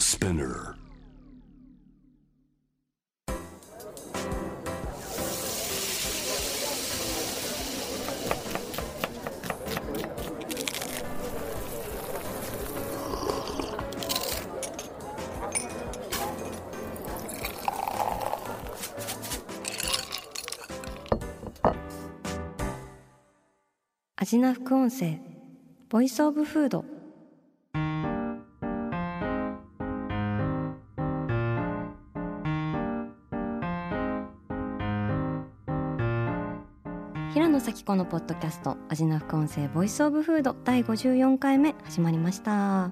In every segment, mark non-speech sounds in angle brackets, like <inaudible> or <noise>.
Spinner. アジナ副音声Voice of Food 紗季子のポッドキャスト味な副音声 Voice of Food 第54回目始まりました。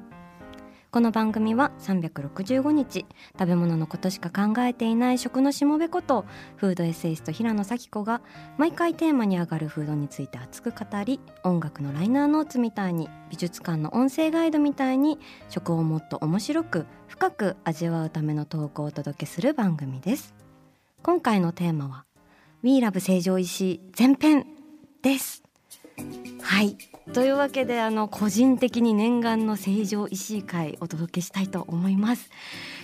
この番組は365日食べ物のことしか考えていない食のしもべことフードエッセイスト平野紗季子が毎回テーマに上がるフードについて熱く語り音楽のライナーノーツみたいに美術館の音声ガイドみたいに食をもっと面白く深く味わうためのトークをお届けする番組です。今回のテーマは We Love 成城石井前編。です。はい。というわけであの個人的に念願の成城石井会お届けしたいと思います。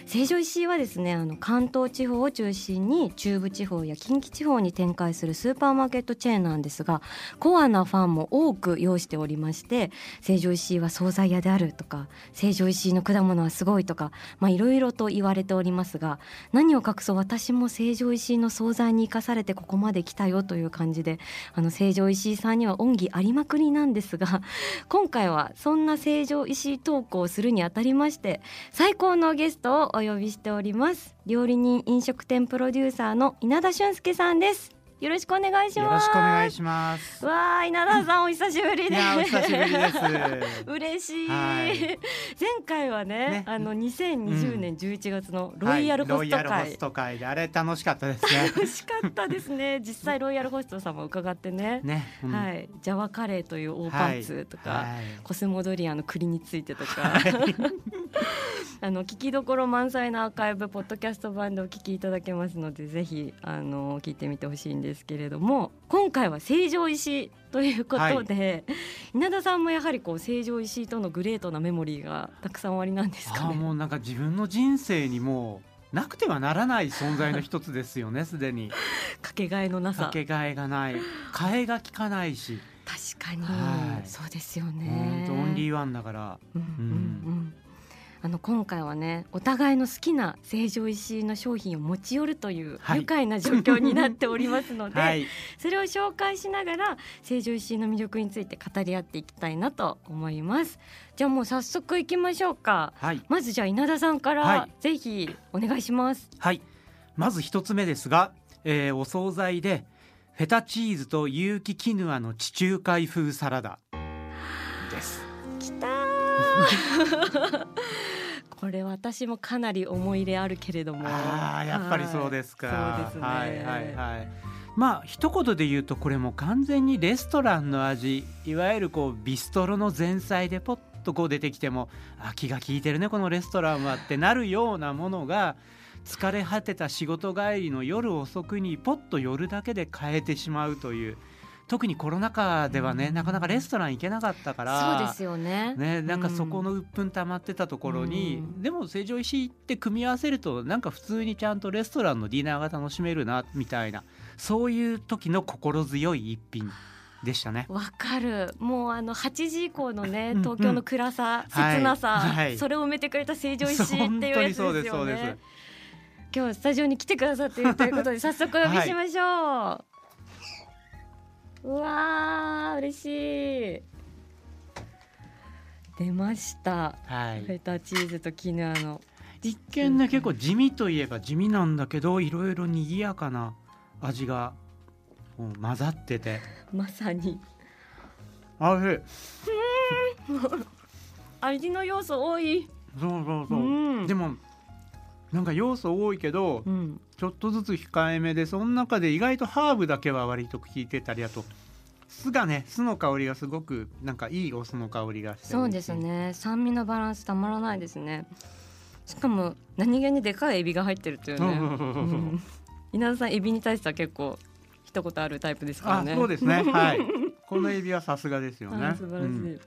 成城石井はですねあの関東地方を中心に中部地方や近畿地方に展開するスーパーマーケットチェーンなんですがコアなファンも多く擁しておりまして成城石井は惣菜屋であるとか成城石井の果物はすごいとかいろいろと言われておりますが何を隠そう私も成城石井の惣菜に生かされてここまで来たよという感じであの成城石井さんには恩義ありまくりなんですが今回はそんな成城石井トークをするにあたりまして最高のゲストをお呼びしております。料理人飲食店プロデューサーの稲田俊介さんです。よろしくお願いします。よろしくお願いします。わあ稲田さんお久しぶりいでやお久しぶりです。<laughs> 嬉しい、はい。前回はねね。あの2020年11月のロイヤルホスト会、スト会であれ楽しかったですね。楽しかったですね。<laughs> 実際ロイヤルホストさんも伺ってね。ね、うん。はい、ジャワカレーという大パーツとか、はい。コスモドリアの栗についてとか、<laughs> あの聞きどころ満載なアーカイブポッドキャスト版でお聞きいただけますのでぜひあの聞いてみてほしいんですけれども今回は成城石井ということで、稲田さんもやはりこう成城石井とのグレートなメモリーがたくさんおありなんですかね。もうなんか自分の人生にもうなくてはならない存在の一つですよね。<laughs> すでにかけがえのなさかけがえがない、替えが利かないし、確かに、はいそうですよ本ね。当オンリーワンだから。うんうんうんあの今回はねお互いの好きな成城石井の商品を持ち寄るというはい。愉快な状況になっておりますので、はい、それを紹介しながら成城石井の魅力について語り合っていきたいなと思います。じゃあもう早速いきましょうか。はい、まずじゃあ稲田さんかはらい。ぜひお願いします、はい。まず一つ目ですが、えーお惣菜でフェタチーズと有機キヌアの地中海風サラダです。きたー <laughs> これ私もかなり思い入れあるけれどもああ、やっぱりそうですか。はいそうですねはいはいはい。まあ一言で言うとこれも完全にレストランの味いわゆるこうビストロの前菜でポッとこう出てきてもあ気が利いてるねこのレストランはってなるようなものが疲れ果てた仕事帰りの夜遅くにポッと寄るだけで変えてしまうという特にコロナ禍ではね、なかなかレストラン行けなかったからそうですよね。ね、なんかそこの鬱憤溜まってたところに、うん。でも成城石井って組み合わせるとなんか普通にちゃんとレストランのディナーが楽しめるなみたいなそういう時の心強い一品でしたね。わかる。もうあの8時以降のねうん東京の暗さ、はい。切なさ、はい。それを埋めてくれた成城石井っていうやつですよね。今日スタジオに来てくださっているということで <laughs> 早速お呼びしましょう、うわー嬉しい。出ました。はい。フェタチーズとキヌアの。一見ね結構地味といえば地味なんだけどいろいろ賑やかな味が混ざってて。<laughs> まさに。あおい。しい味の要素多い。そうそうそう、うん。でもなんか要素多いけど、うんちょっとずつ控えめでその中で意外とハーブだけは割と効いてたりあと酢がね酢の香りがすごくなんかいいお酢の香りがしてそうですね。酸味のバランスたまらないですね。しかも何気にでかいエビが入ってるっていうね、稲田さんエビに対しては結構一言あるタイプですからあねそうですね。はい。<laughs> このエビはさすがですよね。あ素晴らしい、うん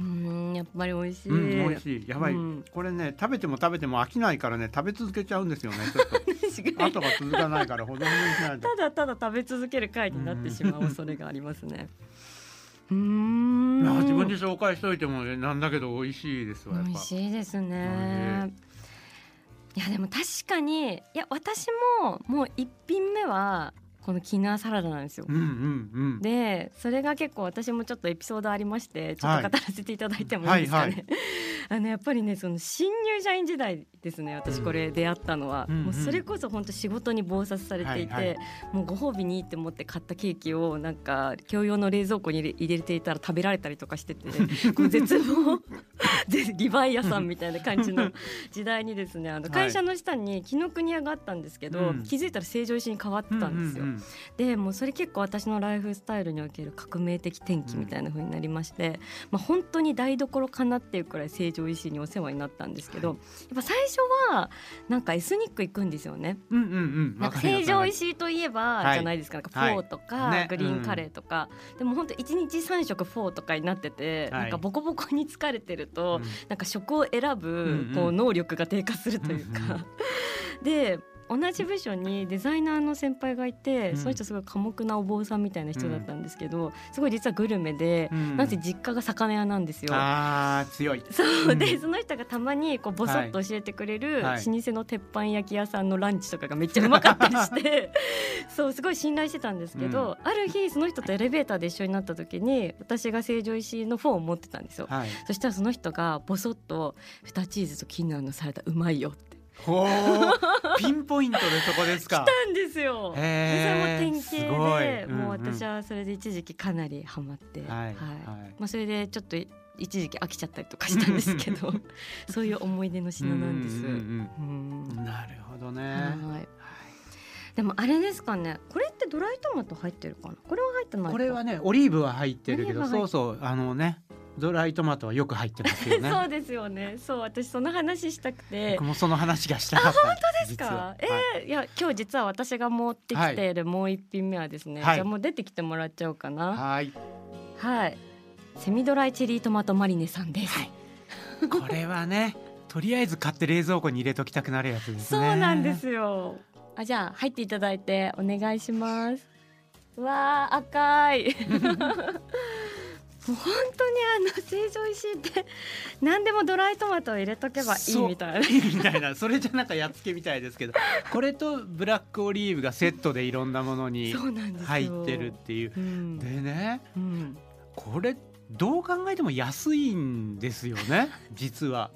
うん、いやっぱり美味しい、うん、美味しい。やばい、うんこれね食べても食べても飽きないからね食べ続けちゃうんですよねちょっと。<laughs> 後が続かないからほどほどにしないと。ただただ食べ続ける回になってしまう恐れがありますね。<laughs> うーん。自分で紹介しといてもなんだけど美味しいですわ美味しいですね。いやでも確かにいや私ももう一品目はこのキヌアサラダなんですよ。うんうんうん。でそれが結構私もちょっとエピソードありましてちょっと語らせていただいてもいいですかね、はいはい。<laughs> あのやっぱりねその新入社員時代ですね私これ出会ったのは、うんうん。もうそれこそ本当仕事に忙殺されていて、はいはい。もうご褒美にって思って買ったケーキをなんか共用の冷蔵庫に入れ入れていたら食べられたりとかしてて <laughs> こう絶望 <laughs> でリヴァイアさんみたいな感じの時代にですねあのはい。会社の下に紀ノ国屋があったんですけど、うん。気づいたら成城石に変わってたんですよ。うんうんでもうそれ結構私のライフスタイルにおける革命的転機みたいな風になりまして、まあ、本当に台所かなっていうくらい成城石井にお世話になったんですけど、はい。やっぱ最初はなんかエスニック行くんですよね。うんうんうん。なんかわかります成城石井といえばはいじゃないですか、なんかはいフォーとか、ねグリーンカレーとか、でも本当一日三食フォーとかになってて、はい。なんかボコボコに疲れてると、うん。なんか食を選ぶうんうん。こう能力が低下するというか、うんうん。で同じ部署にデザイナーの先輩がいて、うん。その人すごい寡黙なお坊さんみたいな人だったんですけど、すごい実はグルメで、うん。なぜ実家が魚屋なんですよ。あー強い。そう。で、うん。その人がたまにこうボソッと教えてくれるはい。老舗の鉄板焼き屋さんのランチとかがめっちゃうまかったりして <laughs> そうすごい信頼してたんですけど、ある日その人とエレベーターで一緒になった時に私が成城石井のフォーを持ってたんですよ。はい。そしたらその人がボソッと「フェタチーズとキヌアのサラダうまいよ」ってほーピンポイントでそこですか <laughs> 来たんですよ。でそれも典型で、ううんうん私はそれで一時期かなりハマって、はいはいまあそれでちょっと一時期飽きちゃったりとかしたんですけど、<laughs> <laughs> そういう思い出の品なんです。うんうんうんうんなるほどねはい。でもあれですかね。これってドライトマト入ってるかな？これは入ってないか。これはねオリーブは入ってるけどそうそうあのねドライトマトはよく入ってますよね <laughs> そうですよね。そう私その話したくて僕。もその話がしたかったんですですか？えーいや今日実は私が持ってきているもう一品目はですね、はいじゃあもう出てきてもらっちゃおうかな。はいはい。セミドライチェリートマトマリネさんです。はいこれはねとりあえず買って冷蔵庫に入れときたくなるやつですそうねなんですよ。あじゃあ入っていただいてお願いします。うわあ赤い。<laughs> もう本当にあの成城石井って何でもドライトマトを入れとけばいいみたいな。みたいなそれじゃなんかやっつけみたいですけどこれとブラックオリーブがセットでいろんなものに。入ってるっていううん。でねうん。これどう考えても安いんですよね実は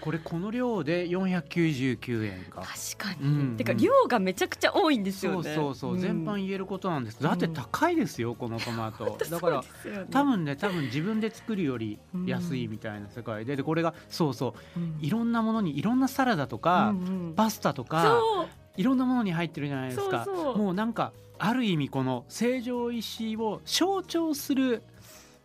これこの量で499円か。確かに。うんてか量がめちゃくちゃ多いんですよね。そうそうそう、ん。全般言えることなんです。だって高いですよこのトマト。だから多分ね多分自分で作るより安いみたいな世界で。でこれがそうそう。うん。いろんなものにいろんなサラダとか、うんうんパスタとかいろんなものに入ってるじゃないですか。そうそう。もうなんかある意味この成城石井を象徴する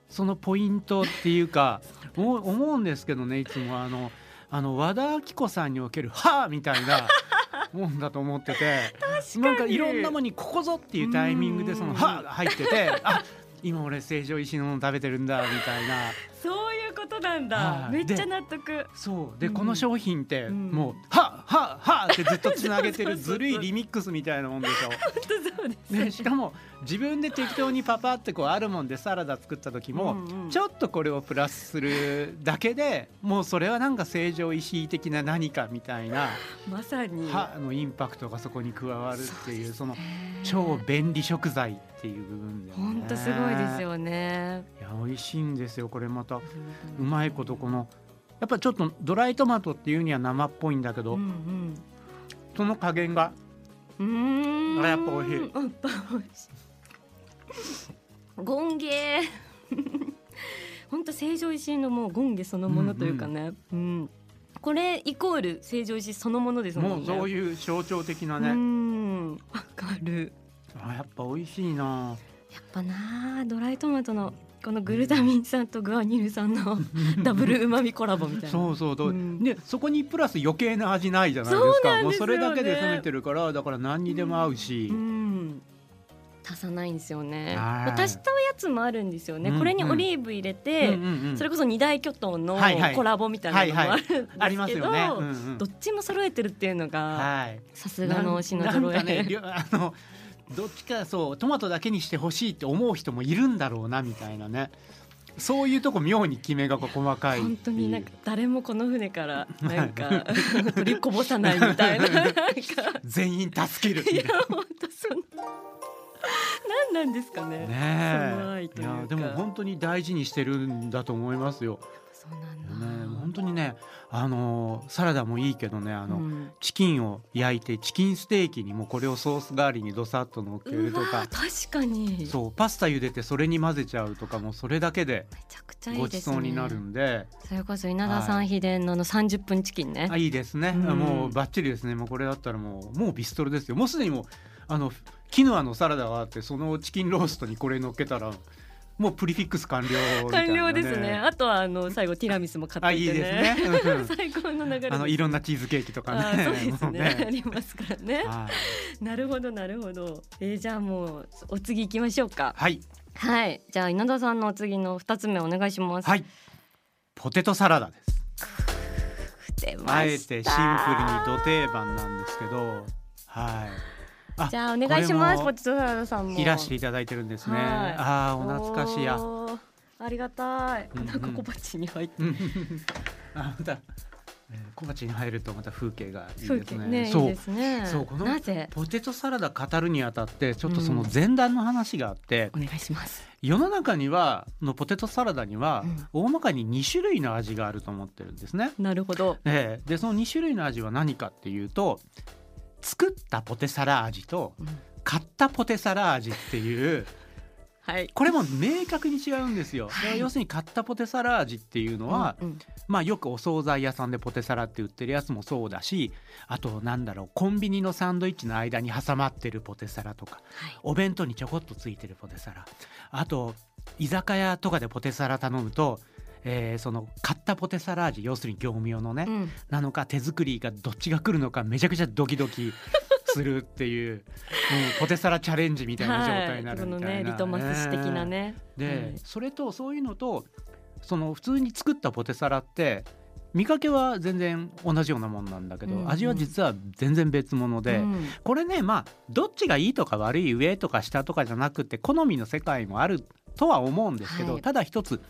そのポイントっていうか <laughs> 思うんですけどねいつも。あのあの和田アキ子さんにおける「はあ」みたいな <laughs> もんだと思ってて確なんかいろんなものにここぞっていうタイミングでその「うんはあ」が入っててあ今俺成城石井のもの食べてるんだみたいなそういうことなんだ。はいめっちゃ納得。そうで、うんこの商品ってうんもう「はあはあはあ」ってずっとつなげてる <laughs> ずるいリミックスみたいなもんでしょ。本当そうです。ね、しかも自分で適当にパパってこうあるもんでサラダ作った時も、うんうんちょっとこれをプラスするだけでもうそれはなんか成城石井的な何かみたいな <laughs> まさに。はあのインパクトがそこに加わるっていうそのね超便利食材っていう部分でもね本当すごいですよね。いや美味しいんですよこれまたうまいことこのやっぱちょっとドライトマトっていうには生っぽいんだけど、うんその加減がうん。あやっぱ美味しいやっぱ美味しい。ゴンゲー。<laughs> 本当成城石井のもうゴンゲそのものというかね。うん。これイコール成城石井そのものですもんね。もうそういう象徴的なね、うん。わかる。あやっぱ美味しいなやっぱなあドライトマトのこのグルタミン酸とグアニル酸のダブルうまみコラボみたいな。そうそう。そう、うん。でそこにプラス余計な味ないじゃないですそうかもうそれだけで攻めてるからだから何にでも合うし、うん。足さないんですよね。はい。足したやつもあるんですよね、うんうんこれにオリーブ入れて、うんうんうん。それこそ二大巨頭のコラボみたいなのもあるんですけど、どっちも揃えてるっていうのがはい。さすがの品揃なんかねえ、りょあのどっちかそうトマトだけにしてほしいって思う人もいるんだろうなみたいなね。そういうとこ妙に決めが細かい。本当になんか誰もこの船から <laughs> なんか取りこぼさないみたいな <laughs> 全員助けるいいや本当そんな。何なんですかね。ねいやでも本当に大事にしてるんだと思いますよ。ね本当にねあのサラダもいいけどねあの、うん。チキンを焼いてチキンステーキにもこれをソース代わりにどさっと乗っけるとか。確かに。そうパスタ茹でてそれに混ぜちゃうとかもそれだけでゃくちゃいいごちそうになるんで。それこそ稲田さん秘伝のあの30分チキンね、あいいですね、うん。もうバッチリですね。もうこれだったらもうもうビストロですよ。もうすでにもうあのキヌアのサラダがあってそのチキンローストにこれ乗っけたらもうプリフィックス完了みたいな、完了ですね。あとはあの最後ティラミスも買ってあてね。いいですね、<laughs> 最高の流れあのいろんなチーズケーキとかあねそうですもうね。ありますからね。はい。なるほどなるほど。えーじゃあもうお次行きましょうか。はい。はい。じゃあ稲田さんのお次の二つ目お願いします。はい。ポテトサラダです。あえてシンプルにど定番なんですけど。はい。あじゃあお願いしますポテトサラダさんも。いらしていただいてるんですね、はい。ああお懐かしや。おーありがたい、うんうん。なんか小鉢に入って。うんあまた、えー小鉢に入るとまた風景がいい風ですね。景ねいそいうですね。そうこのなぜ？ポテトサラダ語るにあたってちょっとその前段の話があって、お願いします。世の中にはのポテトサラダにはうん。大まかに2種類の味があると思ってるんですね。なるほど。ええでその2種類の味は何かっていうと作ったポテサラ味とうん。買ったポテサラ味っていう <laughs> はい。これも明確に違うんですよ。はい。要するに買ったポテサラ味っていうのは、うんうん。まあよくお惣菜屋さんでポテサラって売ってるやつもそうだしあとなんだろうコンビニのサンドイッチの間に挟まってるポテサラとかはい。お弁当にちょこっとついてるポテサラあと居酒屋とかでポテサラ頼むと、えーその買ったポテサラ味要するに業務用のね、うん。なのか手作りがどっちが来るのかめちゃくちゃドキドキするっていう、<laughs> うん、ポテサラチャレンジみたいな状態になるみたいな、ねリトマス紙的なね。で、はいそれとそういうのとその普通に作ったポテサラって見かけは全然同じようなもんなんだけど、うんうん。味は実は全然別物で、うん。これねまあどっちがいいとか悪い上とか下とかじゃなくて好みの世界もあるとは思うんですけど、はい。ただ一つ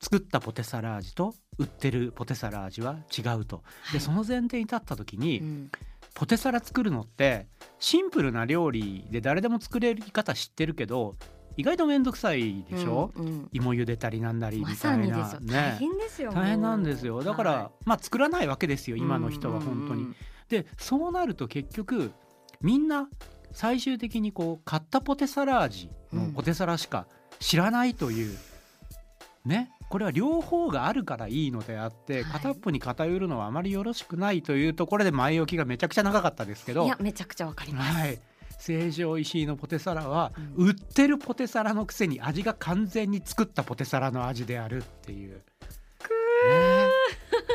作ったポテサラ味と売ってるポテサラ味は違うと。はい。でその前提に立った時に、うん。ポテサラ作るのってシンプルな料理で誰でも作れる方知ってるけど意外と面倒くさいでしょ、うんうん。芋茹でたりなんだりみまたいなさにですよ。大ね。変ですよ大変なんですよ。だから、はまあ作らないわけですよい今の人は本当に。うんうん。でそうなると結局みんな最終的にこう買ったポテサラ味のポテサラしか知らないという、ねこれは両方があるからいいのであって、はい。片っぽに偏るのはあまりよろしくないというところで前置きがめちゃくちゃ長かったですけどいやめちゃくちゃわかります、はい、成城石井のポテサラは、うん。売ってるポテサラのくせに味が完全に作ったポテサラの味であるっていう。ね。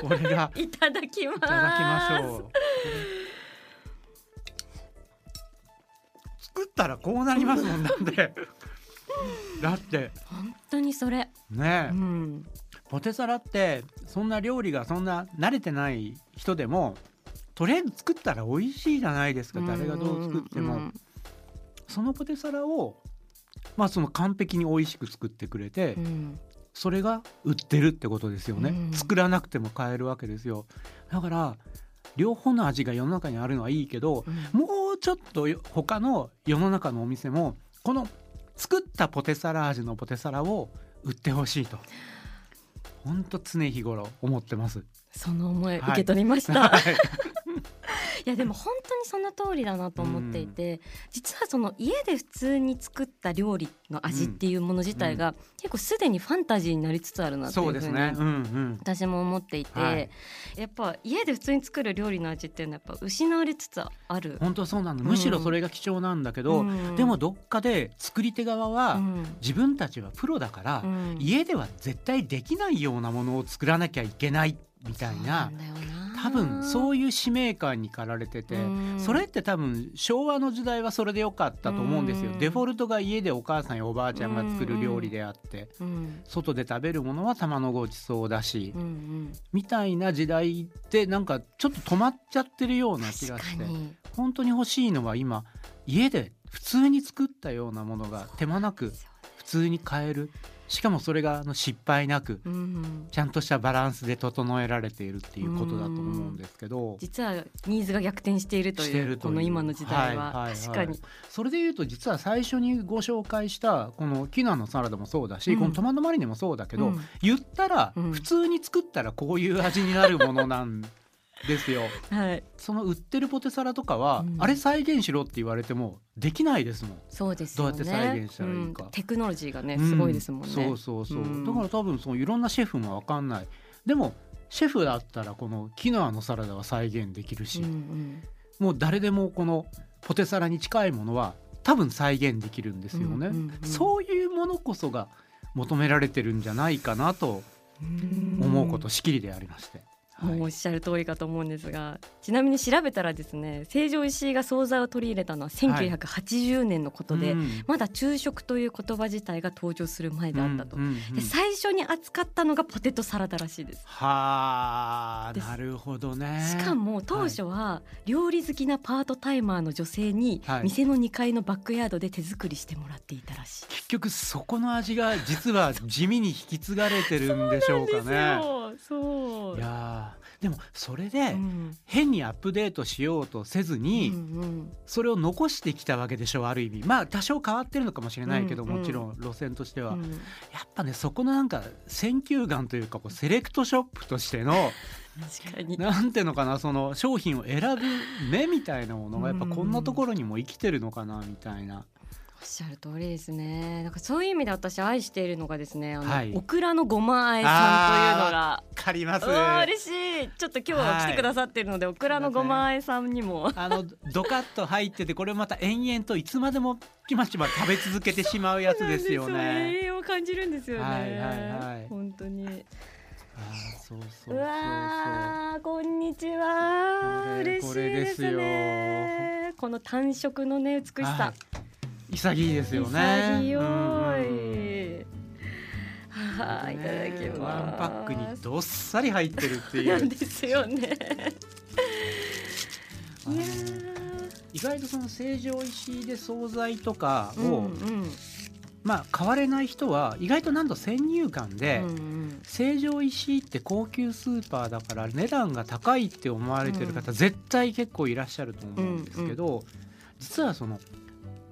これが <laughs> いただきます。いただきましょう。作ったらこうなりますもんなんで。だって。本当にそれ、ね、うん、ポテサラってそんな料理がそんな慣れてない人でもとりあえず作ったら美味しいじゃないですか。誰がどう作っても。うん。そのポテサラをまあその完璧に美味しく作ってくれて、うん。それが売ってるってことですよね、うん。作らなくても買えるわけですよ。だから両方の味が世の中にあるのはいいけどうん。もうちょっとよ他の世の中のお店もこの作ったポテサラ味のポテサラを売ってほしいと。本当常日頃思ってます。その思いはい。受け取りました、はい。<laughs> いやでも本当にその通りだなと思っていて、実はその家で普通に作った料理の味っていうもの自体が、結構すでにファンタジーになりつつあるなってそいううふうに。私も思っていて、はい。やっぱ家で普通に作る料理の味っていうのはやっぱ失われつつある。本当そうなの。むしろそれが貴重なんだけど、うん。でもどっかで作り手側は、うん。自分たちはプロだから、うん。家では絶対できないようなものを作らなきゃいけないみたいな。多分そういう使命感に駆られててそれって多分昭和の時代はそれでよかったと思うんですよ。デフォルトが家でお母さんやおばあちゃんが作る料理であって外で食べるものは玉のごちそうだしみたいな時代ってなんかちょっと止まっちゃってるような気がして本当に欲しいのは今家で普通に作ったようなものが手間なく普通に買えるしかもそれがあの失敗なく、ちゃんとしたバランスで整えられているっていうことだと思うんですけど、実はニーズが逆転しているというこの今の時代は,、はい確かに。それでいうと実は最初にご紹介したこのキナのサラダもそうだし、うん、このトマトマリネもそうだけど、うん、言ったら、普通に作ったらこういう味になるものなんですよ、<laughs> はい、その売ってるポテサラとかは、うん、あれ再現しろって言われてもできないですもん。そうです、ね、どうやって再現したらいいか、うん、テクノロジーがねすごいですもんね、そうそうそう、だから多分そのいろんなシェフも分かんない。でもシェフだったらこのキノアのサラダは再現できるし、うんうん、もう誰でもこのポテサラに近いものは多分再現できるんですよね、うんうんうん、そういうものこそが求められてるんじゃないかなと思うことしきりでありまして。もうおっしゃる通りかと思うんですが、ちなみに調べたらですね成城石井が惣菜を取り入れたのは1980年のことで、はい、まだ昼食という言葉自体が登場する前であったと、うんうんうん、で最初に扱ったのがポテトサラダらしいです。はあなるほどね。しかも当初は料理好きなパートタイマーの女性に店の2階のバックヤードで手作りしてもらっていたらしい。結局そこの味が実は地味に引き継がれてるんでしょうかね。<laughs> そういやでもそれで変にアップデートしようとせずにそれを残してきたわけでしょうある意味。まあ多少変わってるのかもしれないけどもちろん路線としては。やっぱねそこのなんか選球眼というかこうセレクトショップとしてのなんていうのかなその商品を選ぶ目みたいなものがやっぱこんなところにも生きてるのかなみたいな。おっしゃる通りですね。なんかそういう意味で私愛しているのがですね、あの、はい、オクラのごまあえさんというのが。かります。嬉しい。ちょっと今日は来てくださっているので、はい、オクラのごまあえさんにも。あのドカッと入ってて、これまた延々といつまでもきまちま食べ続けてしまうやつですよね。栄養を感じるんですよね。はいはいはい。本当に。あそうそううわこんにちは。嬉しいですね。この単色のね美しさ。はい潔いですよね。潔い。はい、いただきます。ワンパックにどっさり入ってるっていう。ですよね。意外とその成城石井で惣菜とかを、うんうん、まあ買われない人は意外と何度先入観で、成城石井って高級スーパーだから値段が高いって思われてる方、うん、絶対結構いらっしゃると思うんですけど、実はその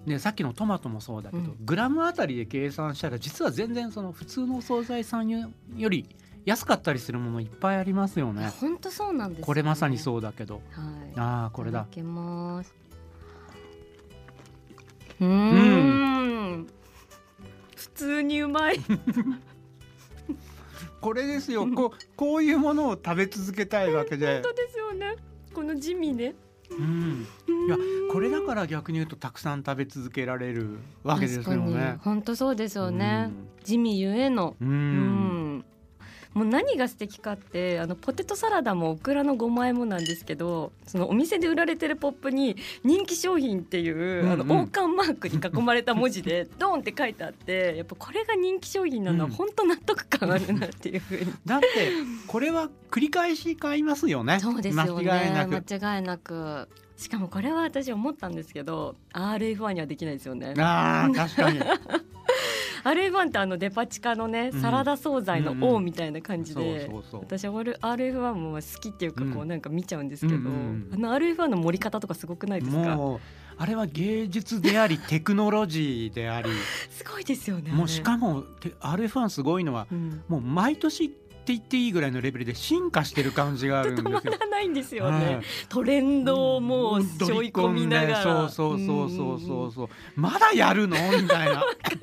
ね、さっきのトマトもそうだけど、うん、グラムあたりで計算したら実は全然その普通のお惣菜さんより安かったりするものいっぱいありますよね。本当そうなんです、ね、これまさにそうだけど。はい、ああこれだ。いますうん。普通にうまい。<laughs> これですよ。こうこういうものを食べ続けたいわけで。<laughs> 本当ですよね。この地味ね。うん、いやこれだから逆に言うとたくさん食べ続けられるわけですよね。本当そうですよね。地味ゆえの。うん、もう何が素敵かってあのポテトサラダもオクラの5枚もなんですけどそのお店で売られてるポップに人気商品っていう、うんうん、あの王冠マークに囲まれた文字でドンって書いてあってやっぱこれが人気商品なのは本当納得感あるなっていうふうに、<laughs> だってこれは繰り返し買いますよね。そうですよね。間違いなく。しかもこれは私思ったんですけど RF1 にはできないですよね。あ確かに <laughs> RF1 ってあのデパ地下のね、サラダ惣菜の王みたいな感じで、私は RF1 も好きっていうかこうなんか見ちゃうんですけど、あの RF1 の盛り方とかすごくないですか？あれは芸術でありテクノロジーであり。<laughs> すごいですよね。もうしかも RF1 すごいのは、うん、もう毎年って言っていいぐらいのレベルで進化してる感じがあるんですよ。止まらないんですよね。はい、トレンドをもう背負い込みながら、そうそうそうそうそうそう、まだやるの？みたいな。<laughs>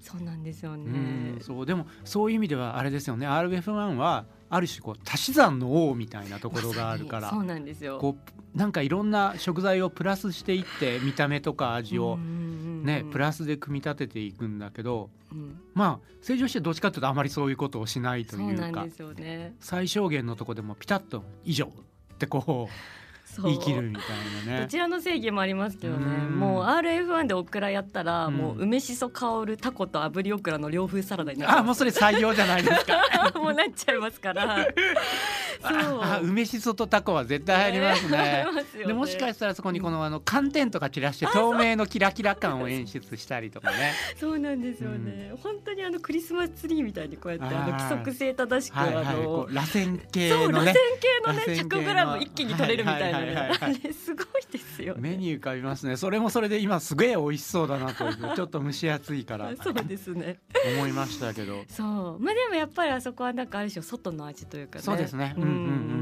そう。なんですよね。うそう。でもそういう意味ではあれですよね。RF1 はある種こう足し算の王みたいなところがあるから、そうなんですよ。こうなんかいろんな食材をプラスしていって見た目とか味をね、プラスで組み立てていくんだけどうん。まあ正常してどっちかっていうとあまりそういうことをしないというかね。最小限のとこでもピタッと以上ってこうそう。言い切るみたいなね。どちらの正義もありますけどね。うん。もう RF1 でオクラやったら、うん。もう梅しそ香るタコと炙りオクラの洋風サラダになるあもうそれ採用じゃないですか。<laughs> もうなっちゃいますから。<laughs> そう。あ梅しそとタコは絶対入りますね。すよね。でもしかしたらそこにこのあの寒天とか散らして透明のキラキラ感を演出したりとかね。そうなんですよね、本当にあのクリスマスツリーみたいにこうやってあの規則性正しく、はいはい、あのこう螺旋形そう螺旋のね系のね螺旋形の 100g 一気に取れるみたいな。はいはいはいねはい。あれすごいですよね。目に浮かびますね。それもそれで今すげえ美味しそうだなという <laughs> ちょっと蒸し暑いから。そうですね。思いましたけど。そう。まあでもやっぱりあそこはなんかある種外の味というかね。そうですね。うんうんうん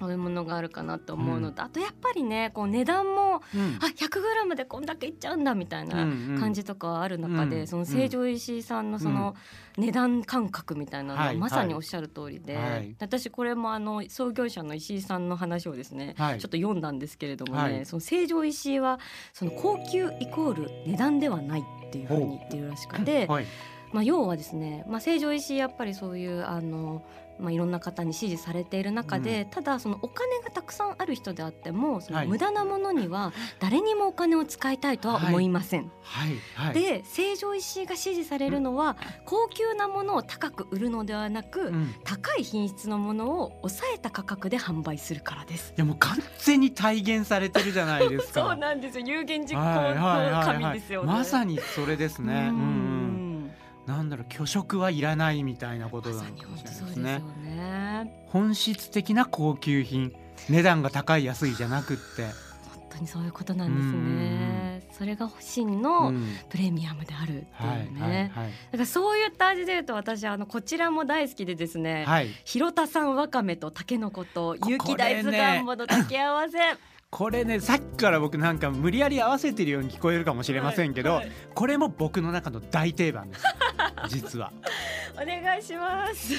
そういうものがあるかなと思うのと、あとやっぱりねこう値段もうん。あ 100g でこんだけいっちゃうんだみたいな感じとかはある中で、うんその成城石井さんのその値段感覚みたいなのははい。まさにおっしゃる通りで、はい。私これもあの創業者の石井さんの話をですね、はい。ちょっと読んだんですけれどもね、はい。その成城石井はその高級イコール値段ではないっていうふうに言ってるらしくて、はい。まあ、要はですね、まあ、成城石井やっぱりそういうあの、まあ、いろんな方に支持されている中で、ただそのお金がたくさんある人であってもそはいの無駄なものには誰にもお金を使いたいとは思いません。はいはい。で成城石井が支持されるのは高級なものを高く売るのではなく、うん高い品質のものを抑えた価格で販売するからです。いやもう完全に体現されてるじゃないですか。<laughs> そうなんですよ有言実行はいはいのはい神はいですよね。まさにそれですね。うんうん。うんなんだろう虚飾はいらないみたいなことなのかもしれないですね。ね。本質的な高級品、値段が高い安いじゃなくって、本当にそういうことなんですね。それが真のうんプレミアムであるっていうね。はいだからそういった味でいうと私あのこちらも大好きでですね。はい。広田産わかめとたけのことこ雪大豆ガンモの掛け合わせ。これねさっきから僕なんか無理やり合わせてるように聞こえるかもしれませんけど、はいはいこれも僕の中の大定番です実は <laughs> お願いします。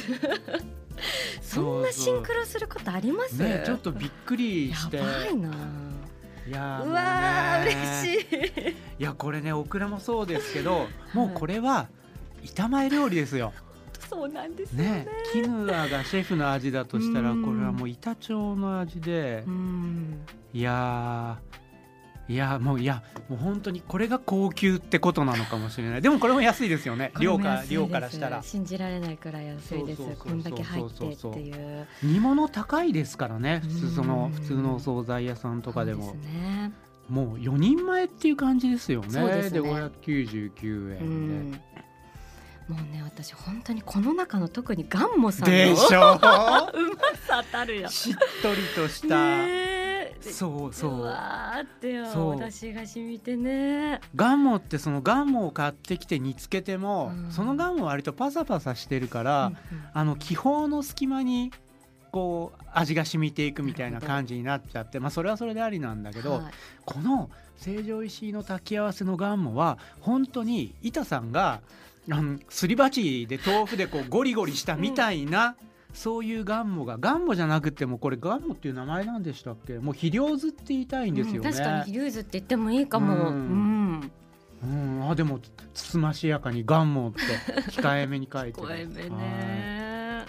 そんなシンクロすることあります？ねちょっとびっくりしてやばいな。いやーうわ嬉しい。いやこれねオクラもそうですけどもうこれは板前料理ですよそうなんですよね。ねキヌアがシェフの味だとしたらうんこれはもう板長の味でうん。いやーいやもういやもう本当にこれが高級ってことなのかもしれない。でもこれも安いですよね。量か量からしたら。信じられないくらい安いです。こんだけ入ってっていう。煮物高いですからね。普通そのうん。普通のお惣菜屋さんとかでも。ですね。もう4人前っていう感じですよね。そうですね。599う円で。ん。もうね私本当にこの中の特にガンモさんのでしょ？<laughs> うまさたるやしっとりとした、そうそう。うわーってよ私が染みてね。ガンモってそのガンモを買ってきて煮つけても、うん。そのガンモは割とパサパサしてるから、うんうん。あの気泡の隙間にこう味が染みていくみたいな感じになっちゃってまあそれはそれでありなんだけど、はい。この成城石井の炊き合わせのガンモは本当に板さんがあのすり鉢で豆腐でこうゴリゴリしたみたいな、そういうガンモが。ガンモじゃなくてもこれガンモっていう名前なんでしたっけ？もう肥料図って言いたいんですよね。うん確かにヒリューズって言ってもいいかも、ううん。んうん、あでもつつましやかにガンモって控えめに書いてる。<laughs> 声目はい。ね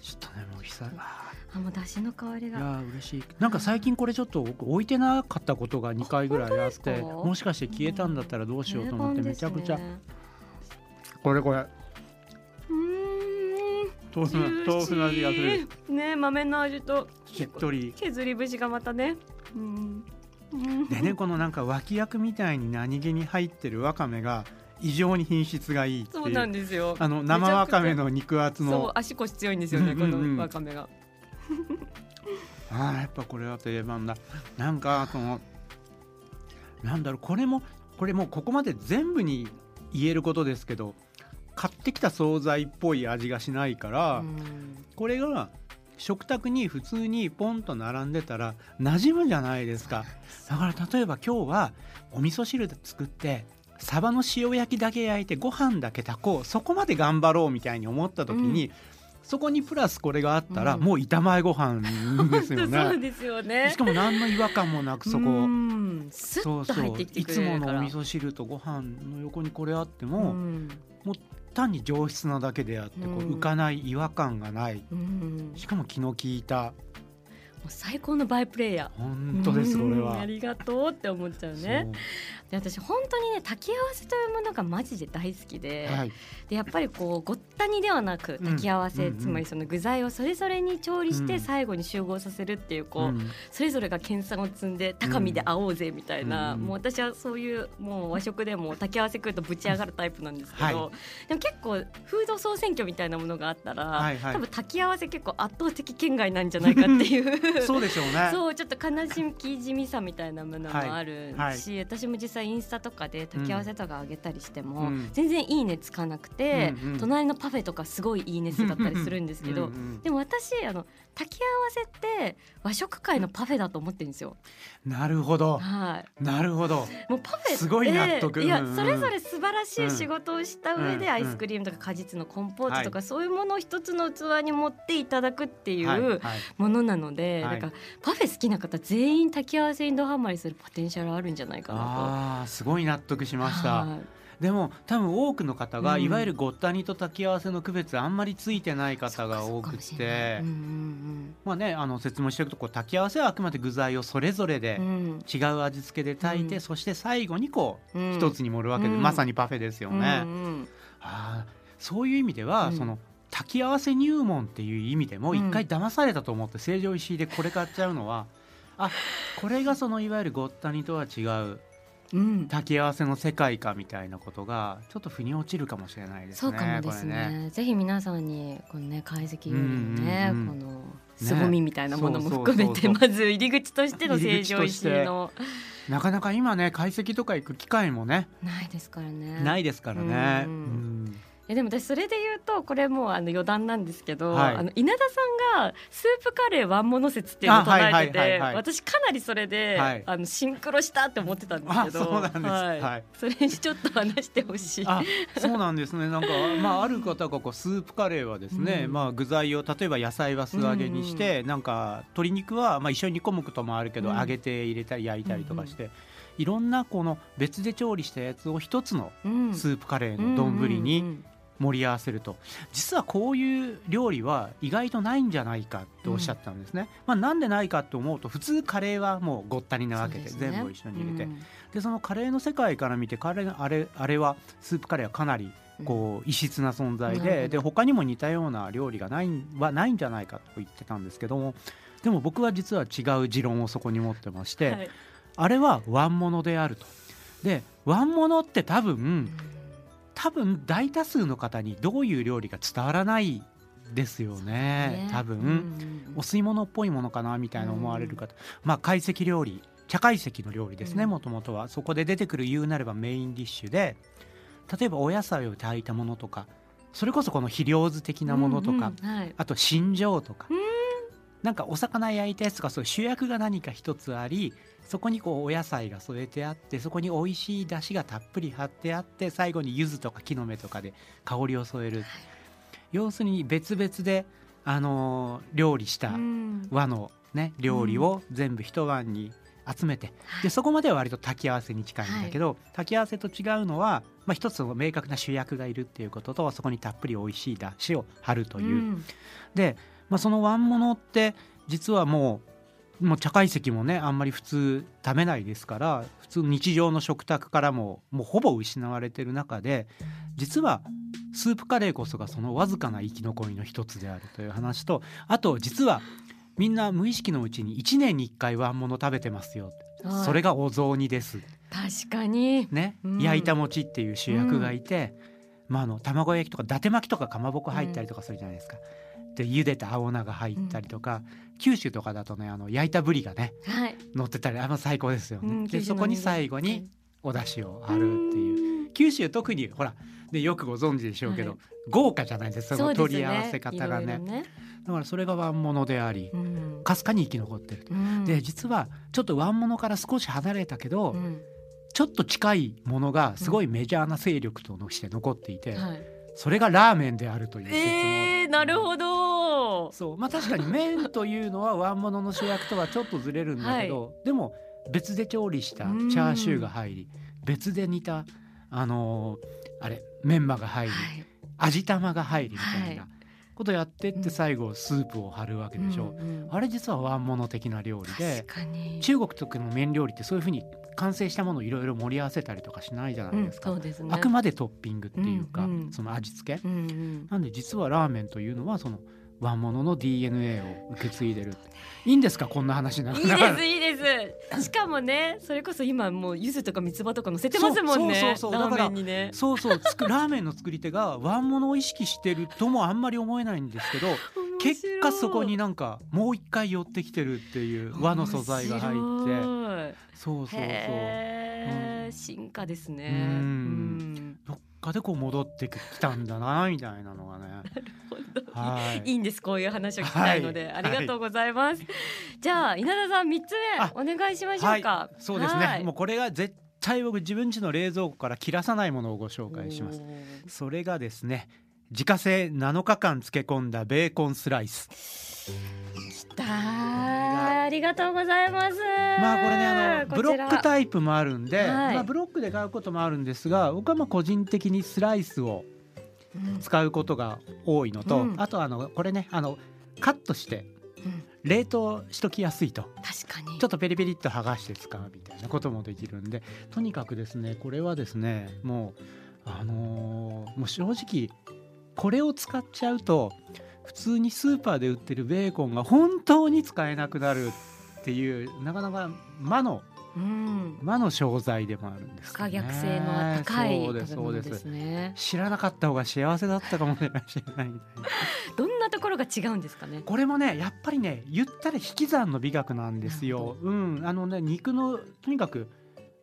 ちょっとねもう久々。ああもう出汁の香りが。ーいやー嬉しい。なんか最近これちょっと置いてなかったことが2回ぐらいあってもしかして消えたんだったらどうしようと思ってめちゃくちゃ、これこれ豆腐の豆腐の味がする。ね豆の味としっとり。削り節がまたね。うん。うんでねこのなんか脇役みたいに何気に入ってるわかめが異常に品質がいいそうなんですよ。あの生わかめの肉厚の。足腰強いんですよね、このわかめが。<laughs> あーやっぱこれは定番だ。なんかそのなんだろうこれもこれもうここまで全部に言えることですけど買ってきた惣菜っぽい味がしないから、うん。これが食卓に普通にポンと並んでたら馴染むじゃないですか。だから例えば今日はお味噌汁で作ってサバの塩焼きだけ焼いてご飯だけ炊こうそこまで頑張ろうみたいに思った時に、そこにプラスこれがあったら、うん。もう板前ご飯ですよそうね。ですよね。しかも何の違和感もなくそこ。そうそう。いつものお味噌汁とご飯の横にこれあってうも、ん単に上質なだけであってこううん。浮かない違和感がない。うん。しかも気の利いた最高のバイプレイヤー。本当ですこれは。うんあ。りがとうって思っちゃうね。で私本当にね炊き合わせというものがマジで大好きで,、はい。でやっぱりこうごったにではなく炊き合わせ、うんつまりその具材をそれぞれに調理しうん。て最後に集合させるっていうこう、うん。それぞれが研鑽を積んで高みで会おうぜみたいな、うんもう私はそういうもう和食でも炊き合わせ食うとぶち上がるタイプなんですけど、はい。でも結構フード総選挙みたいなものがあったら、はいはい。多分炊き合わせ結構圧倒的圏外なんじゃないかっていうそうでしょうね。そうちょっと悲しきじみさみたいなものもあるし、はい。はい私も実際インスタとかで炊き合わせとかあげたりしても、うん。全然いいねつかなくて、うんうん。隣のパフェとかすごいいいね数だったりするんですけど、うんうん。でも私あの炊き合わせって和食界のパフェだと思ってるんですよ。なるほど。はい。なるほど。もうパフェすごい納得。いやそれぞれ素晴らしい仕事をした上でうんアイスクリームとか果実のコンポートとかはそういうものを一つの器に持っていただくっていはい。うはい。ものなので、はい。だからパフェ好きな方全員炊き合わせにドハマりするポテンシャルあるんじゃないかなと。ああすごい納得しました。はいでも多分多くの方が、うん。いわゆるごったにと炊き合わせの区別あんまりついてない方が多くて。まあねあの説明しておくとこう炊き合わせはあくまで具材をそれぞれで違う味付けで炊いて、うん。そして最後にこううん。一つに盛るわけで、うん。まさにパフェですよね。うんうんあーそういう意味では、うん。その炊き合わせ入門っていう意味でもうん。一回騙されたと思って成城石井でこれ買っちゃうのは、あこれがそのいわゆるごったにとは違ううん炊き合わせの世界かみたいなことがちょっと腑に落ちるかもしれないですね。そうかもですこれね。ぜひ皆さんにこのね懐石料理のね、うんうんうんこの凄みみたいなものも含めて、そうそうそうまず入り口としての成城石井のなかなか今ね解析とか行く機会もね、ないですからね。ないですからね。うんうんえでも私それで言うとこれもうあの余談なんですけど、はい。あの稲田さんがスープカレーワンモノ説っていうのを唱えてて私かなりそれで、はい。あのシンクロしたって思ってたんですけどあそうなんです。はい。はい。それにちょっと話してほしい。あそうなんですね。なんか、<laughs> まあ、ある方がこうスープカレーはですね、うん。まあ、具材を例えば野菜は素揚げにして、なんか鶏肉は、まあ、一緒に煮込むこともあるけど、うん。揚げて入れたり焼いたりとかして、いろんなこの別で調理したやつを一つのうん。スープカレーの丼うんうんにうん盛り合わせると。実はこういう料理は意外とないんじゃないかっておっしゃったんですね。まあ、なんでないかと思うと普通カレーはもうごったになわけで全部一緒に入れて、うん。でそのカレーの世界から見てカレーあれあれはスープカレーはかなりこう異質な存在で,、なるほど。で他にも似たような料理がないんはないんじゃないかと言ってたんですけどもでも僕は実は違う持論をそこに持ってまして、はい。あれはワンモノであると。でワンモノって多分多分大多数の方にどういう料理か伝わらないですよね。多分、うんうんお吸い物っぽいものかなみたいな思われる方、まあ懐石料理。茶懐石の料理ですねうん。もともとは。そこで出てくる言うなればメインディッシュで例えばお野菜を炊いたものとかそれこそこの肥料酢的なものとか、うんうんはい。あと新庄とか。うん。なんかお魚焼いたやつとかそういう主役が何か一つありそこにこうお野菜が添えてあってそこに美味しい出汁がたっぷり張ってあって最後に柚子とか木の芽とかで香りを添える。要するに別々で、あのー料理したうん。和の、ね、料理を全部一晩に集めて、でそこまでは割と炊き合わせに近いんだけど、炊き合わせと違うのは、まあ、一つの明確な主役がいるっていうこととそこにたっぷり美味しい出汁を張るという。うん。で、まあ、そのワンモノって実はもうもう茶懐石もねあんまり普通食べないですから普通日常の食卓からももうほぼ失われてる中で実はスープカレーこそがそのわずかな生き残りの一つであるという話とあと実はみんな無意識のうちに1年に1回ワンモノ食べてますよ。はいそれがお雑煮です。確かに。ね、うん。焼いた餅っていう主役がいて、まあ、あの卵焼きとか伊達巻きとかかまぼこ入ったりとかするじゃないですか。で茹でた青菜が入ったりとか、九州とかだとねあの焼いたぶりがねはい。乗ってたりあの最高ですよね。うんでそこに最後にお出汁を張るっていう。九州特にほらでよくご存知でしょうけど、はい。豪華じゃないですかその取り合わせ方がね。いろいろね。だからそれがワンモノでありうん。かすかに生き残ってるで実はちょっとワンモノから少し離れたけど、うん。ちょっと近いものがすごいメジャーな勢力として残っていて、はい。それがラーメンであるという説も、えー、なるほどそう。まあ確かに麺というのはワンモノの主役とはちょっとずれるんだけど、でも別で調理したチャーシューが入り別で煮たあのーあれメンマが入り、はい。味玉が入りみたいはなことやってってうん。最後スープを張るわけでしょ、うんうんあれ実はワンモノ的な料理で中国とかの麺料理ってそういうふうに完成したものをいろいろ盛り合わせたりとかしないじゃないですか、うん、すね。あくまでトッピングっていうか、うんうん。その味付け。うんうん。なんで実はラーメンというのはそのワンモノの DNA を受け継いでるいいんですか？こんな話ないいですいいです。しかもねそれこそ今もう柚子とか三つ葉とか乗せてますもんね。そうそうそうそう。ラーメンにね。そうそう。つくラーメンの作り手がワンモノを意識してるともあんまり思えないんですけど結果そこになんかもう一回寄ってきてるっていう和の素材が入って。そうそうそう。へー進化ですね。うん。うんどっかでこう戻ってきたんだなみたいなのがね。<laughs> はい。いいんです。こういう話を聞きたいので、はい。ありがとうございます、じゃあ稲田さん三つあ目お願いしましょうか、はい。そうですね、はい。もうこれが絶対僕自分家の冷蔵庫から切らさないものをご紹介します。それがですね自家製7日間漬け込んだベーコンスライス。きたーありがとうございます。まあこれねあのブロックイタイプもあるんで、はい。まあ、ブロックで買うこともあるんですが僕はまあ個人的にスライスを使うことが多いのと、うん。あとあのこれねあのカットしてうん。冷凍しときやすいと。確かに。ちょっとペリペリっと剥がして使うみたいなこともできるんでとにかくですねこれはですねもうあのーもう正直これを使っちゃうと普通にスーパーで売ってるベーコンが本当に使えなくなるっていうなかなか魔のうん。魔の商材でもあるんです不可逆性の高いそうです食べ物ですね。知らなかった方が幸せだったかもしれないどんなところが違うんですかね？これもねやっぱりね言ったら引き算の美学なんですよ。うん。あのね肉のとにかく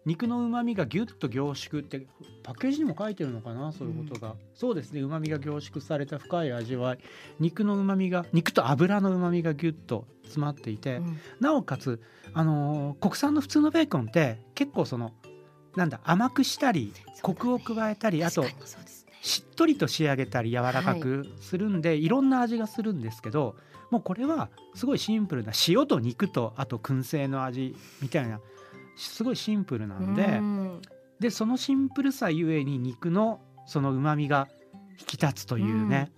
肉の旨味がギュッと凝縮ってパッケージにも書いてるのかなそういうことが、そうですね旨味が凝縮された深い味わい。肉の旨味が肉と油の旨味がギュッと詰まっていて、うん。なおかつ、あのー国産の普通のベーコンって結構そのなんだ甘くしたりコクを加えたりあとね。しっとりと仕上げたり柔らかくするんで、い、ろんな味がするんですけどもうこれはすごいシンプルな塩と肉とあと燻製の味みたいなすごいシンプルなんで、うん。でそのシンプルさゆえに肉のその旨味が引き立つというね、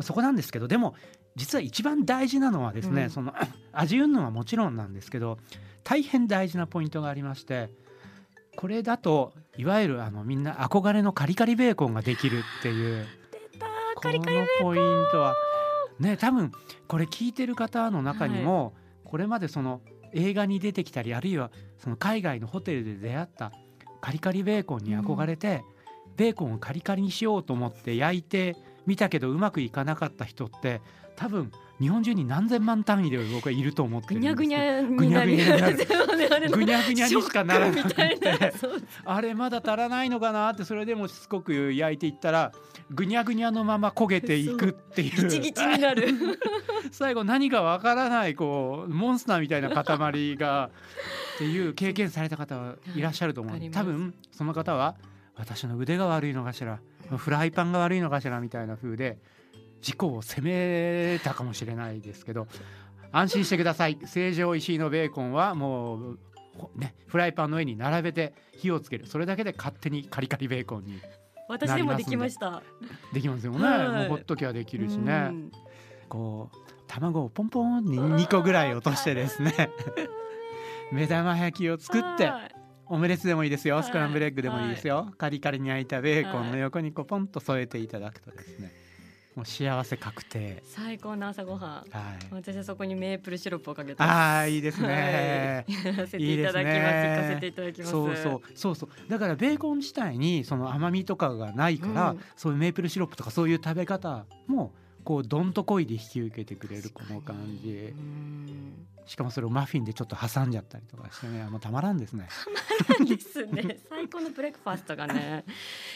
そこなんですけどでも実は一番大事なのはですね、うん。その <laughs> 味云々はもちろんなんですけど大変大事なポイントがありましてこれだといわゆるあのみんな憧れのカリカリベーコンができるっていうこのポイントはね多分これ聞いてる方の中にも、これまでその映画に出てきたりあるいはその海外のホテルで出会ったカリカリベーコンに憧れて、ベーコンをカリカリにしようと思って焼いてみたけどうまくいかなかった人って多分日本中に何千万単位で僕はいると思ってるんですぐにゃぐにゃになる。ぐにゃぐにゃにしかな。らなくて <laughs> あれまだ足らないのかなってそれでもしつこく焼いていったらぐにゃぐにゃのまま焦げていくっていう。ギチギチになる。<laughs> 最後何かわからないこうモンスターみたいな塊がっていう経験された方はいらっしゃると思う、多分その方は私の腕が悪いのかしらフライパンが悪いのかしらみたいな風で事故を責めたかもしれないですけど安心してください。成城石井のベーコンはもうほねフライパンの上に並べて火をつける。それだけで勝手にカリカリベーコンに私でもできました。できますよね、はい。もうほっときゃできるしね。うん。こう卵をポンポンに2個ぐらい落としてですね。<laughs> 目玉焼きを作ってはいオムレツでもいいですよ。はい。スクランブルエッグでもいいですよ、カリカリに焼いたベーコンの横にこうポンと添えていただくとですね。もう幸せ確定。最高の朝ごはん。はい。私はそこにメープルシロップをかけて。あーいいですね、はい。やらせていただきます。ね行かせていただきます。そうそう。そうそう。だからベーコン自体にその甘みとかがないから、うん。そういうメープルシロップとかそういう食べ方もこうどんとこいで引き受けてくれるこの感じ。うんしかもそれをマフィンでちょっと挟んじゃったりとかしてね。もうたまらんですね。ですね。<laughs> 最高のブレックファーストがね。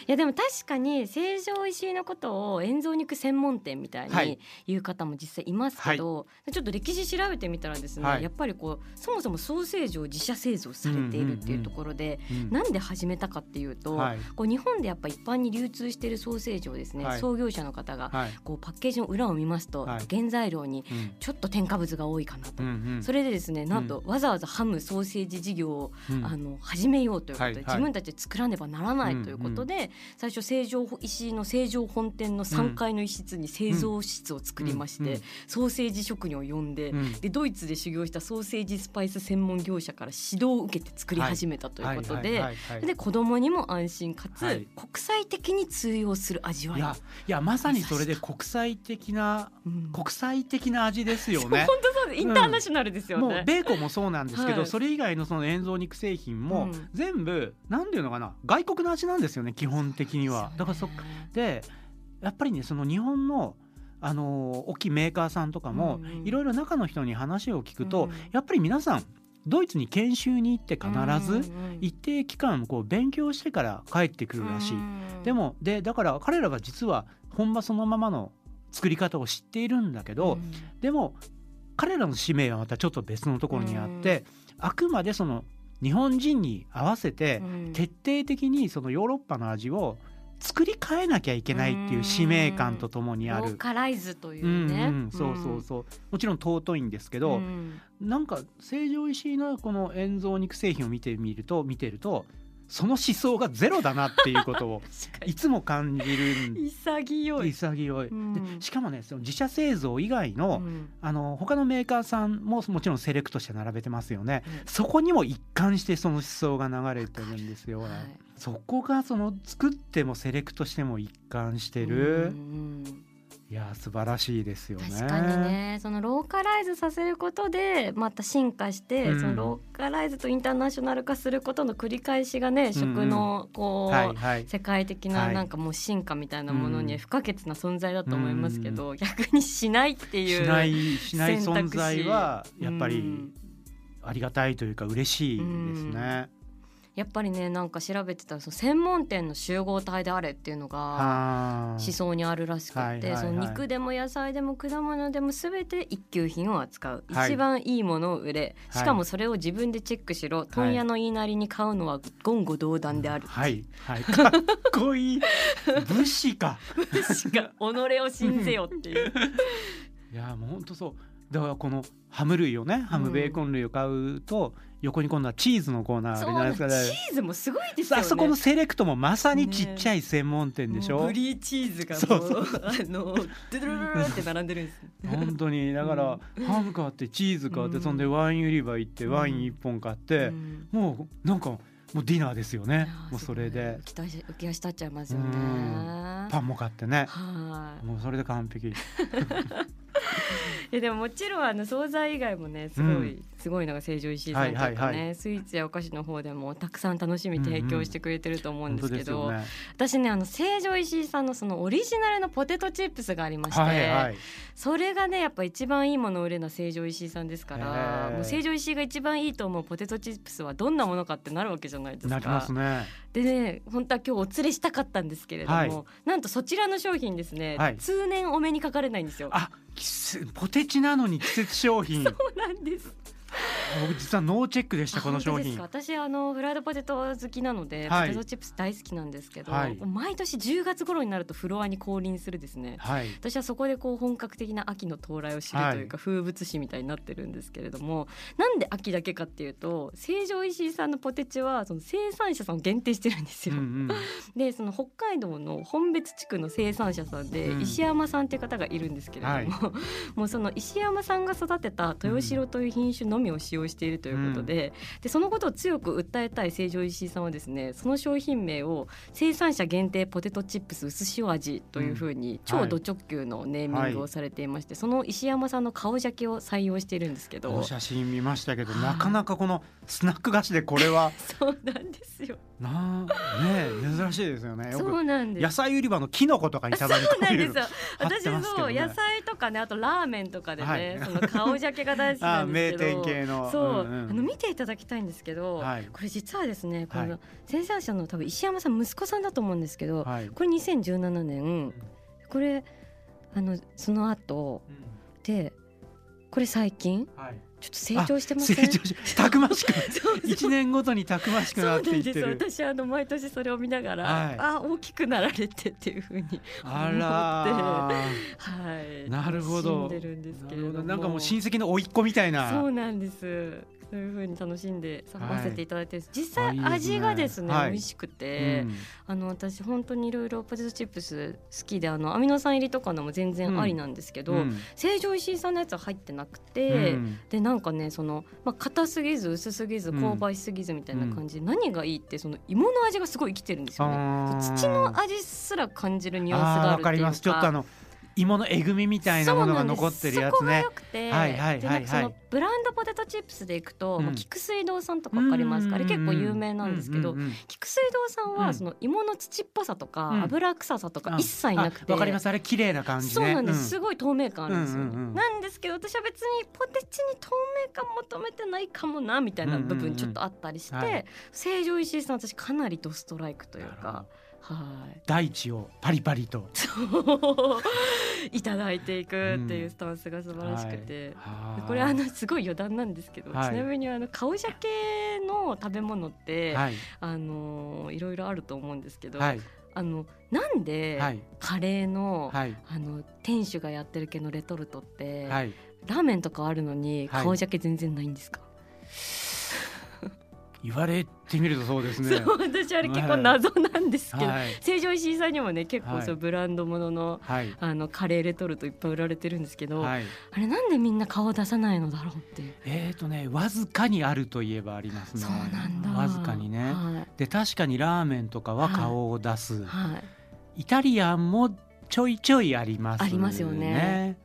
いやでも確かに成城石井のことを塩蔵肉専門店みたいに言う方も実際いますけど、はい、ちょっと歴史調べてみたらですね、はい、やっぱりこうそもそもソーセージを自社製造されているっていうところで、うんうんうん、なんで始めたかっていうと、はい、こう日本でやっぱ一般に流通しているソーセージをですね、創業者の方がこうパッケージの裏を見ますと、原材料にちょっと添加物が多いかなと、うんうん、それでですねなんとわざわざハムソーセージ事業を、あの始めようということで、自分たちで作らねばならないということで、最初成城石井の成城本店の3階の一室に製造室を作りまして、ソーセージ職人を呼んで,、でドイツで修行したソーセージスパイス専門業者から指導を受けて作り始めたということでで子供にも安心かつ、国際的に通用する味わい。いやいやまさにそれで国際的な、国際的な味ですよね。<laughs> 本当そうです。インターナショナルですよね。もうベーコンもそうなんですけど、それ以外のその塩蔵肉製品も全部、なんていうのかな外国の味なんですよね基本的には。だからそでやっぱりねその日本のあの大きいメーカーさんとかもいろいろ中の人に話を聞くと、やっぱり皆さんドイツに研修に行って必ず一定期間こう勉強してから帰ってくるらしい。でもでだから彼らが実は本場そのままの作り方を知っているんだけど、でも彼らの使命はまたちょっと別のところにあって、あくまでその日本人に合わせて徹底的にそのヨーロッパの味を作り変えなきゃいけないっていう使命感とともにある。カライズというね、うんうん、そうそうそう。もちろん尊いんですけど、うん、なんか成城石井のこの塩蔵肉製品を見てみると見てるとその思想がゼロだなっていうことを <laughs> いつも感じる潔い。潔い、うん、でしかもねその自社製造以外の,、うん、あの他のメーカーさんももちろんセレクトして並べてますよね、うん、そこにも一貫してその思想が流れてるんですよ、はい、そこがその作ってもセレクトしても一貫してる。うんいや素晴らしいですよね。確かにね。そのローカライズさせることでまた進化して、うん、そのローカライズとインターナショナル化することの繰り返しがね、うん、食のこう、はいはい、世界的ななんかもう進化みたいなものに不可欠な存在だと思いますけど、うん、逆にしないっていうしないしない存在はやっぱりありがたいというか嬉しいですね。やっぱりねなんか調べてたらその専門店の集合体であれっていうのが思想にあるらしくて、はいはいはい、その肉でも野菜でも果物でも全て一級品を扱う、はい、一番いいものを売れしかもそれを自分でチェックしろ、はい、問屋の言いなりに買うのは言語道断である、はい、はい、かっこいい。<laughs> 武士か。武士か己を信ぜよっていう。いやもう本当そう。だからこのハム類をねハムベーコン類を買うと、横に今度はチーズのコーナーあるじゃないですか、ね、チーズもすごいですよねあそこのセレクトもまさにちっちゃい専門店でしょ、ね、ブリーチーズがもうあのドゥルルルって並んでるんです本当にだから、うん、ハム買ってチーズ買って、うん、そんでワイン売り場行ってワイン一本買って、うん、もうなんかもうディナーですよね。もうそれで。浮き足立っちゃいますよね。パンも買ってね。もうそれで完璧。いやでももちろんあの惣菜以外もねすごい、うん、すごいのが成城石井さんとかね、はいはいはい、スイーツやお菓子の方でもたくさん楽しみ提供してくれてると思うんですけど、うんうんね、私ねあの成城石井さんのそのオリジナルのポテトチップスがありまして、はいはい、それがねやっぱ一番いいものを売れるのは成城石井さんですからもう成城石井が一番いいと思うポテトチップスはどんなものかってなるわけじゃないですか。なりますね。でね本当は今日お連れしたかったんですけれども、はい、なんとそちらの商品ですね、はい、通年お目にかかれないんですよ。あポテチなのに季節商品。<laughs> そうなんです僕実はノーチェックでしたこの商品。私あのフライドポテト好きなので、はい、ポテトチップス大好きなんですけど、はい、毎年10月頃になるとフロアに降臨するですね、はい、私はそこでこう本格的な秋の到来を知るというか、風物詩みたいになってるんですけれどもなんで秋だけかっていうと成城石井さんのポテチはその生産者さんを限定してるんですよ、うんうん、<laughs> でその北海道の本別地区の生産者さんで、石山さんっていう方がいるんですけれども、<laughs> もうその石山さんが育てた豊城という品種のみを使用用しているということでうん、でそのことを強く訴えたい成城石井さんはですねその商品名を生産者限定ポテトチップス薄塩味というふうに超ド直球のネーミングをされていまして、はい、その石山さんの顔ジャケを採用しているんですけど。写真見ましたけど、なかなかこのスナック菓子でこれは <laughs> そうなんですよなね珍しいですよね。そうなんです。野菜売り場のキノコとかにたまにそうなんですよ。私そう野菜とかねあとラーメンとかでね、はい、その顔ジャケが大好きなんですけど。<laughs> 名店系の。そう、うんうん、あの見ていただきたいんですけど、はい、これ実はですねこの先生者の多分石山さん息子さんだと思うんですけど、はい、これ2017年これあのその後、うん、でこれ最近、はいちょっと成長してません？成長したくましく <laughs> 一年ごとにたくましくなっていってる。私あの毎年それを見ながら、はい、あ大きくなられてっていうふうに思ってはい。なるほど。なんかもう親戚の甥っ子みたいな。そうなんですそういう風に楽しんでさせていただいて、はい、実際味がですね、はい、美味しくて、うん、あの私本当にいろいろポテトチップス好きであのアミノ酸入りとかのも全然ありなんですけど、うん、成城石井さんのやつは入ってなくて、うん、でなんかねそのまあ硬すぎず薄すぎず香ばしすぎずみたいな感じ。で、何がいいってその芋の味がすごい生きてるんですよね。土の味すら感じるニュアンスがあるっていうか。芋のえぐみみたいなものが残ってるやつね。はいはいはいはい。ブランドポテトチップスでいくと、うん、菊水道さんとかわかりますか、あれ結構有名なんですけど、菊水道さんはその芋の土っぽさとか、油臭さとか一切なくて、わかります。あれ綺麗な感じ、そうなんです、すごい透明感あるんですよ、なんですけど私は別にポテチに透明感求めてないかもなみたいな部分ちょっとあったりして、成城石井さん私かなりドストライクというか。はい、大地をパリパリと。いただいていくっていうスタンスが素晴らしくて、うん、これあのすごい余談なんですけど、はい、ちなみにあの顔鮭の食べ物って、はい、あのいろいろあると思うんですけど、はい、あのなんでカレーの,、あの店主がやってる系のレトルトって、ラーメンとかあるのに顔鮭全然ないんですか、言われてみるとそうですね。<laughs> 私あれ結構謎なんですけど、はい、成城石井さんにもね結構そうブランドもののはい、あのカレーレトルトいっぱい売られてるんですけど、はい、あれなんでみんな顔出さないのだろうって。えっ、ー、とねわずかにあるといえばありますね。そうなんだ。わずかにね、で確かにラーメンとかは顔を出す、イタリアンもちょいちょいあります、ね、ありますよね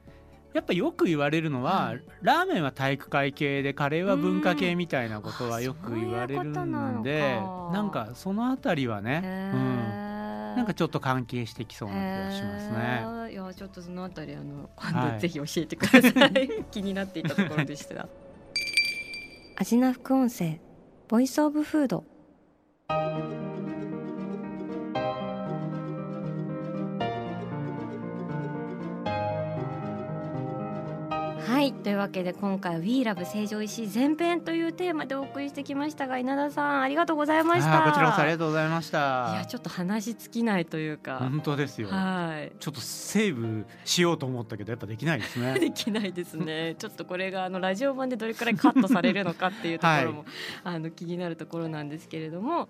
やっぱよく言われるのは、はい、ラーメンは体育会系でカレーは文化系みたいなことはよく言われるんでなんかそのあたりはね、うん、なんかちょっと関係してきそうな気がしますね。いやちょっとそのあたりあの今度ぜひ教えてください、はい、気になっていたところでした。アジナ副音声ボイスオブフードはいというわけで今回は WeLove 成城石井前編というテーマでお送りしてきましたが稲田さんありがとうございました。こちらこそありがとうございました。いやちょっと話尽きないというか。本当ですよ。はい。ちょっとセーブしようと思ったけどやっぱできないですね。<laughs> できないですね。ちょっとこれがあのラジオ版でどれくらいカットされるのかっていうところも、<laughs> はい、あの気になるところなんですけれども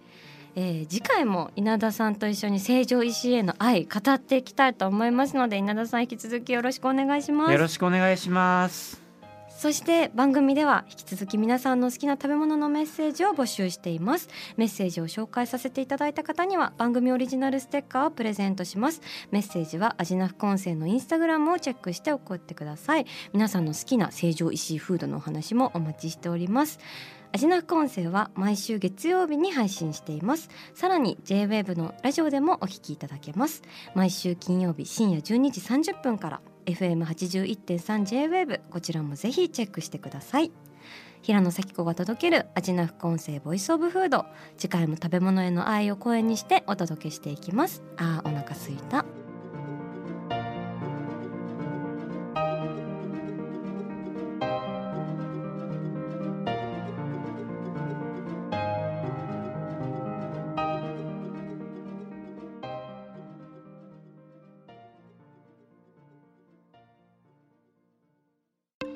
えー、次回も稲田さんと一緒に成城石井への愛語っていきたいと思いますので稲田さん引き続きよろしくお願いします。よろしくお願いします。そして番組では引き続き皆さんの好きな食べ物のメッセージを募集しています。メッセージを紹介させていただいた方には番組オリジナルステッカーをプレゼントします。メッセージはアジナ副音声のインスタグラムをチェックして送ってください。皆さんの好きな成城石井フードのお話もお待ちしております。アジナ副音声は毎週月曜日に配信しています。さらに J-WAVE のラジオでもお聞きいただけます。毎週金曜日深夜12時30分から FM81.3JWAVE こちらもぜひチェックしてください。平野咲子が届けるアジナ副音声ボイスオブフード。次回も食べ物への愛を声にしてお届けしていきます。あーお腹すいた。